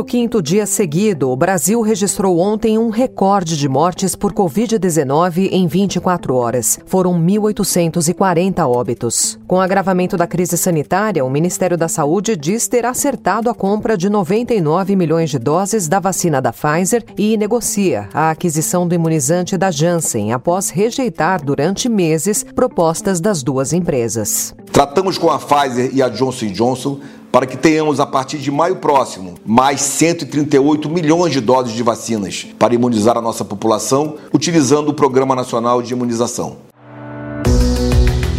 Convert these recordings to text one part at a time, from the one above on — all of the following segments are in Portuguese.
Pelo quinto dia seguido, o Brasil registrou ontem um recorde de mortes por Covid-19 em 24 horas. Foram 1.840 óbitos. Com o agravamento da crise sanitária, o Ministério da Saúde diz ter acertado a compra de 99 milhões de doses da vacina da Pfizer e negocia a aquisição do imunizante da Janssen após rejeitar durante meses propostas das duas empresas. Tratamos com a Pfizer e a Johnson Johnson para que tenhamos a partir de maio próximo mais 138 milhões de doses de vacinas para imunizar a nossa população, utilizando o Programa Nacional de Imunização.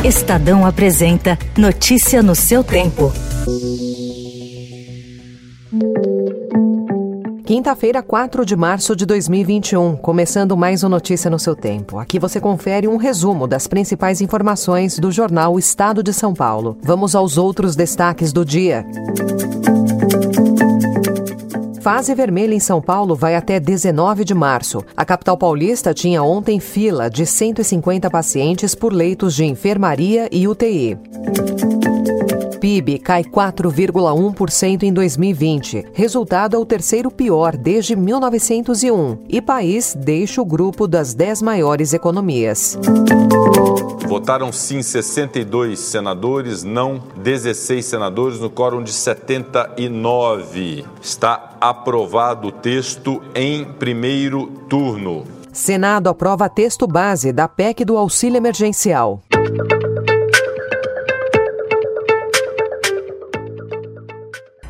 Estadão apresenta Notícia no seu tempo. Quinta-feira, 4 de março de 2021, começando mais um Notícia no seu tempo. Aqui você confere um resumo das principais informações do jornal Estado de São Paulo. Vamos aos outros destaques do dia. Fase vermelha em São Paulo vai até 19 de março. A capital paulista tinha ontem fila de 150 pacientes por leitos de enfermaria e UTI. PIB cai 4,1% em 2020. Resultado é o terceiro pior desde 1901. E país deixa o grupo das 10 maiores economias. Votaram sim 62 senadores, não 16 senadores, no quórum de 79. Está aprovado o texto em primeiro turno. Senado aprova texto base da PEC do auxílio emergencial.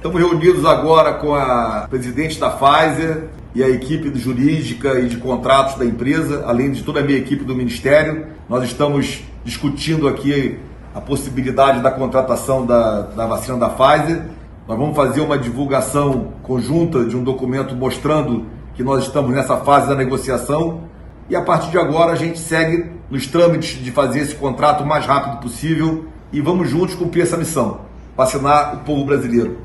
Estamos reunidos agora com a presidente da Pfizer e a equipe jurídica e de contratos da empresa, além de toda a minha equipe do Ministério. Nós estamos discutindo aqui a possibilidade da contratação da, da vacina da Pfizer. Nós vamos fazer uma divulgação conjunta de um documento mostrando que nós estamos nessa fase da negociação e a partir de agora a gente segue nos trâmites de fazer esse contrato o mais rápido possível e vamos juntos cumprir essa missão, vacinar o povo brasileiro.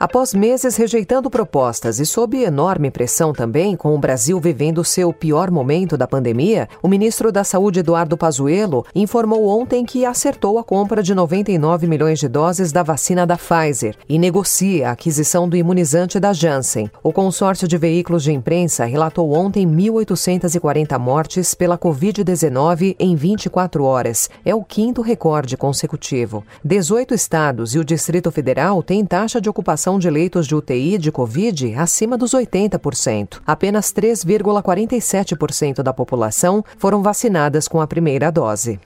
Após meses rejeitando propostas e sob enorme pressão também, com o Brasil vivendo seu pior momento da pandemia, o ministro da Saúde, Eduardo Pazuello, informou ontem que acertou a compra de 99 milhões de doses da vacina da Pfizer e negocia a aquisição do imunizante da Janssen. O consórcio de veículos de imprensa relatou ontem 1.840 mortes pela Covid-19 em 24 horas. É o quinto recorde consecutivo. 18 estados e o Distrito Federal têm taxa de ocupação de leitos de UTI de Covid acima dos 80%. Apenas 3,47% da população foram vacinadas com a primeira dose.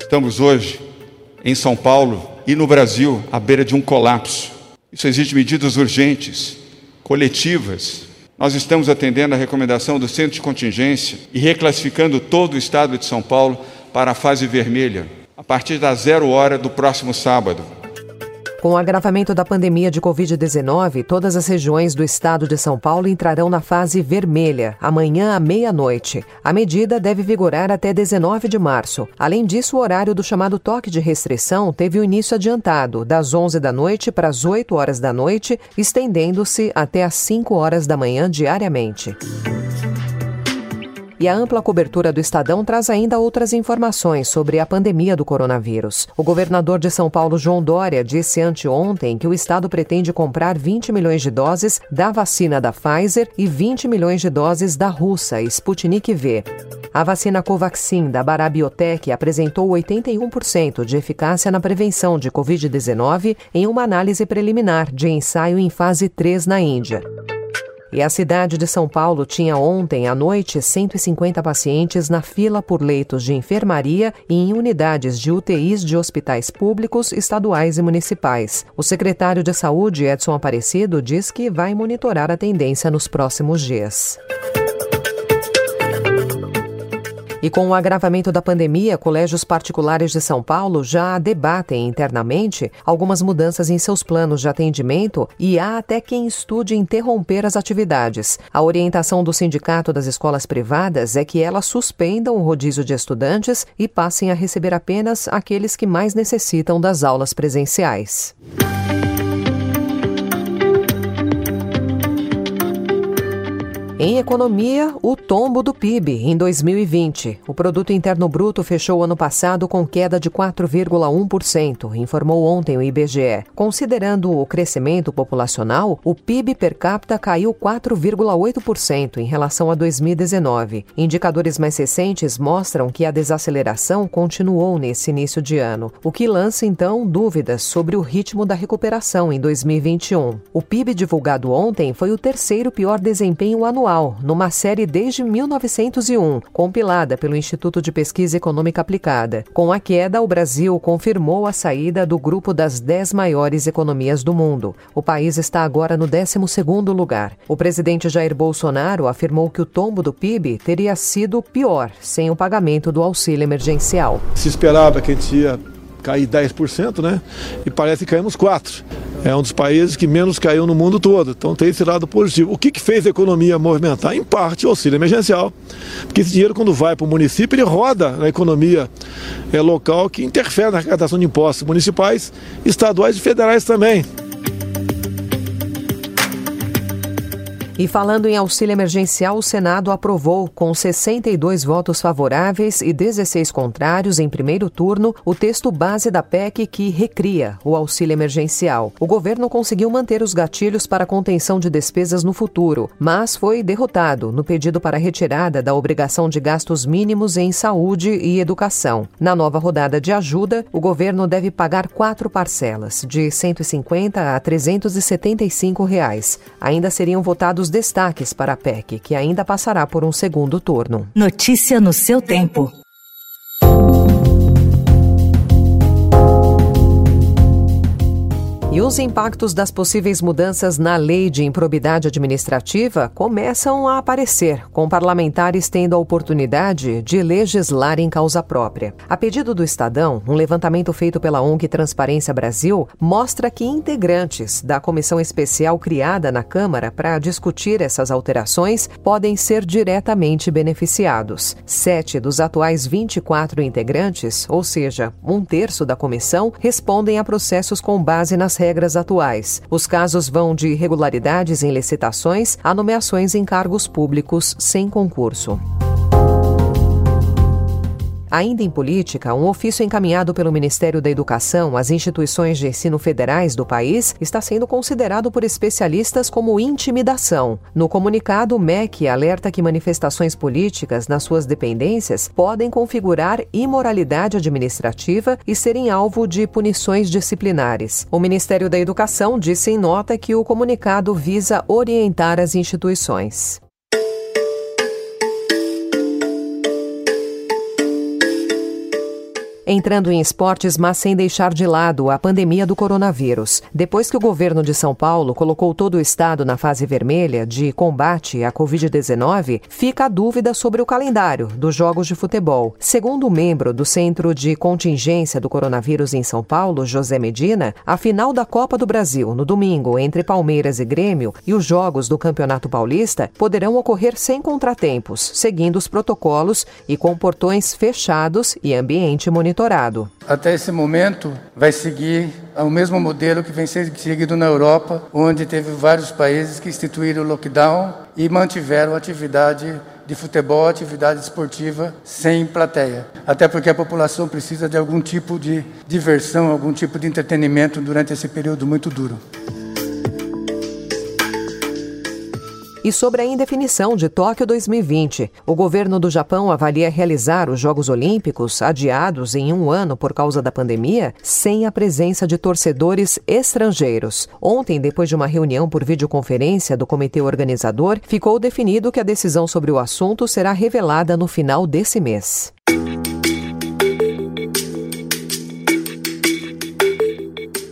Estamos hoje em São Paulo e no Brasil à beira de um colapso. Isso exige medidas urgentes, coletivas. Nós estamos atendendo a recomendação do Centro de Contingência e reclassificando todo o estado de São Paulo para a fase vermelha a partir da zero hora do próximo sábado. Com o agravamento da pandemia de Covid-19, todas as regiões do estado de São Paulo entrarão na fase vermelha, amanhã à meia-noite. A medida deve vigorar até 19 de março. Além disso, o horário do chamado toque de restrição teve o início adiantado, das 11 da noite para as 8 horas da noite, estendendo-se até às 5 horas da manhã diariamente. E a ampla cobertura do Estadão traz ainda outras informações sobre a pandemia do coronavírus. O governador de São Paulo, João Dória, disse anteontem que o Estado pretende comprar 20 milhões de doses da vacina da Pfizer e 20 milhões de doses da russa Sputnik V. A vacina Covaxin da Barabiotec apresentou 81% de eficácia na prevenção de Covid-19 em uma análise preliminar de ensaio em fase 3 na Índia. E a cidade de São Paulo tinha ontem à noite 150 pacientes na fila por leitos de enfermaria e em unidades de UTIs de hospitais públicos, estaduais e municipais. O secretário de Saúde, Edson Aparecido, diz que vai monitorar a tendência nos próximos dias. E com o agravamento da pandemia, colégios particulares de São Paulo já debatem internamente algumas mudanças em seus planos de atendimento e há até quem estude interromper as atividades. A orientação do Sindicato das Escolas Privadas é que elas suspendam o rodízio de estudantes e passem a receber apenas aqueles que mais necessitam das aulas presenciais. Em economia, o tombo do PIB em 2020. O produto interno bruto fechou ano passado com queda de 4,1%, informou ontem o IBGE. Considerando o crescimento populacional, o PIB per capita caiu 4,8% em relação a 2019. Indicadores mais recentes mostram que a desaceleração continuou nesse início de ano, o que lança então dúvidas sobre o ritmo da recuperação em 2021. O PIB divulgado ontem foi o terceiro pior desempenho anual anual, numa série desde 1901, compilada pelo Instituto de Pesquisa Econômica Aplicada. Com a queda, o Brasil confirmou a saída do grupo das 10 maiores economias do mundo. O país está agora no 12º lugar. O presidente Jair Bolsonaro afirmou que o tombo do PIB teria sido pior sem o pagamento do auxílio emergencial. Se esperava que a gente ia cair 10%, né? E parece que caímos 4%. É um dos países que menos caiu no mundo todo. Então tem esse lado positivo. O que, que fez a economia movimentar? Em parte, o auxílio emergencial. Porque esse dinheiro, quando vai para o município, ele roda na economia é, local, que interfere na arrecadação de impostos municipais, estaduais e federais também. E falando em auxílio emergencial, o Senado aprovou, com 62 votos favoráveis e 16 contrários em primeiro turno, o texto base da PEC que recria o auxílio emergencial. O governo conseguiu manter os gatilhos para contenção de despesas no futuro, mas foi derrotado no pedido para retirada da obrigação de gastos mínimos em saúde e educação. Na nova rodada de ajuda, o governo deve pagar quatro parcelas, de 150 a 375 reais. Ainda seriam votados os destaques para a PEC, que ainda passará por um segundo turno. Notícia no seu tempo. E os impactos das possíveis mudanças na lei de improbidade administrativa começam a aparecer, com parlamentares tendo a oportunidade de legislar em causa própria. A pedido do Estadão, um levantamento feito pela ONG Transparência Brasil mostra que integrantes da comissão especial criada na Câmara para discutir essas alterações podem ser diretamente beneficiados. Sete dos atuais 24 integrantes, ou seja, um terço da comissão, respondem a processos com base nas regras atuais. Os casos vão de irregularidades em licitações a nomeações em cargos públicos sem concurso. Ainda em política, um ofício encaminhado pelo Ministério da Educação às instituições de ensino federais do país está sendo considerado por especialistas como intimidação. No comunicado, o MEC alerta que manifestações políticas nas suas dependências podem configurar imoralidade administrativa e serem alvo de punições disciplinares. O Ministério da Educação disse em nota que o comunicado visa orientar as instituições. Entrando em esportes, mas sem deixar de lado a pandemia do coronavírus. Depois que o governo de São Paulo colocou todo o estado na fase vermelha de combate à Covid-19, fica a dúvida sobre o calendário dos jogos de futebol. Segundo o membro do Centro de Contingência do Coronavírus em São Paulo, José Medina, a final da Copa do Brasil, no domingo, entre Palmeiras e Grêmio, e os jogos do Campeonato Paulista poderão ocorrer sem contratempos, seguindo os protocolos e com portões fechados e ambiente monitorado monitorado. Até esse momento, vai seguir o mesmo modelo que vem sendo seguido na Europa, onde teve vários países que instituíram o lockdown e mantiveram atividade de futebol, atividade esportiva sem plateia. Até porque a população precisa de algum tipo de diversão, algum tipo de entretenimento durante esse período muito duro. E sobre a indefinição de Tóquio 2020, o governo do Japão avalia realizar os Jogos Olímpicos, adiados em um ano por causa da pandemia, sem a presença de torcedores estrangeiros. Ontem, depois de uma reunião por videoconferência do comitê organizador, ficou definido que a decisão sobre o assunto será revelada no final desse mês.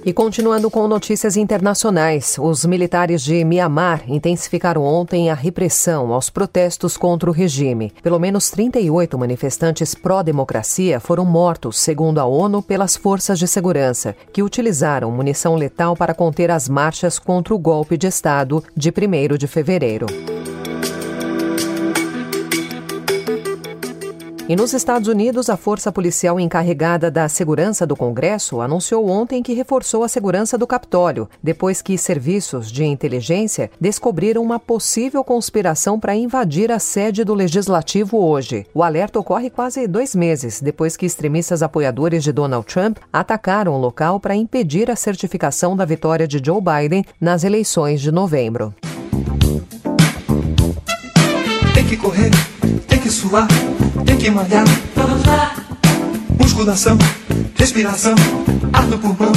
E continuando com notícias internacionais, os militares de Mianmar intensificaram ontem a repressão aos protestos contra o regime. Pelo menos 38 manifestantes pró-democracia foram mortos, segundo a ONU, pelas forças de segurança, que utilizaram munição letal para conter as marchas contra o golpe de Estado de 1 de fevereiro. E nos Estados Unidos, a força policial encarregada da segurança do Congresso anunciou ontem que reforçou a segurança do Capitólio, depois que serviços de inteligência descobriram uma possível conspiração para invadir a sede do Legislativo hoje. O alerta ocorre quase dois meses depois que extremistas apoiadores de Donald Trump atacaram o local para impedir a certificação da vitória de Joe Biden nas eleições de novembro. Tem que correr, tem que suar tem que malhar. Vamos lá. Musculação, respiração, ar no pulmão.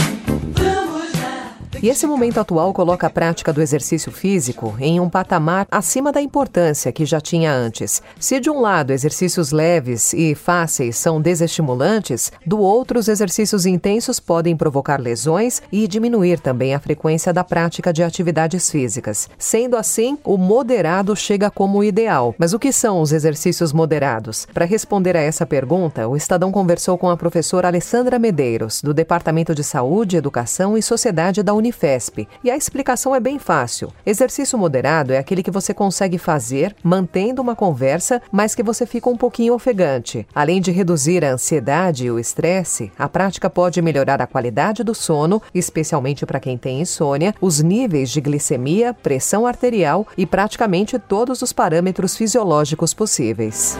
E esse momento atual coloca a prática do exercício físico em um patamar acima da importância que já tinha antes. Se de um lado exercícios leves e fáceis são desestimulantes, do outro os exercícios intensos podem provocar lesões e diminuir também a frequência da prática de atividades físicas. Sendo assim, o moderado chega como ideal. Mas o que são os exercícios moderados? Para responder a essa pergunta, o Estadão conversou com a professora Alessandra Medeiros, do Departamento de Saúde, Educação e Sociedade da Unifesp Unifesp. E a explicação é bem fácil. Exercício moderado é aquele que você consegue fazer mantendo uma conversa, mas que você fica um pouquinho ofegante. Além de reduzir a ansiedade e o estresse, a prática pode melhorar a qualidade do sono, especialmente para quem tem insônia, os níveis de glicemia, pressão arterial e praticamente todos os parâmetros fisiológicos possíveis.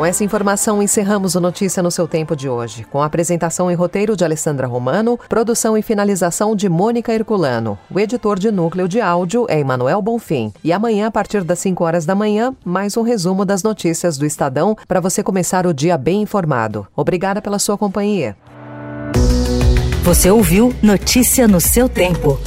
Com essa informação, encerramos o Notícia no seu tempo de hoje, com a apresentação e roteiro de Alessandra Romano, produção e finalização de Mônica Herculano. O editor de núcleo de áudio é Emanuel Bonfim. E amanhã, a partir das 5 horas da manhã, mais um resumo das notícias do Estadão para você começar o dia bem informado. Obrigada pela sua companhia. Você ouviu Notícia no seu tempo.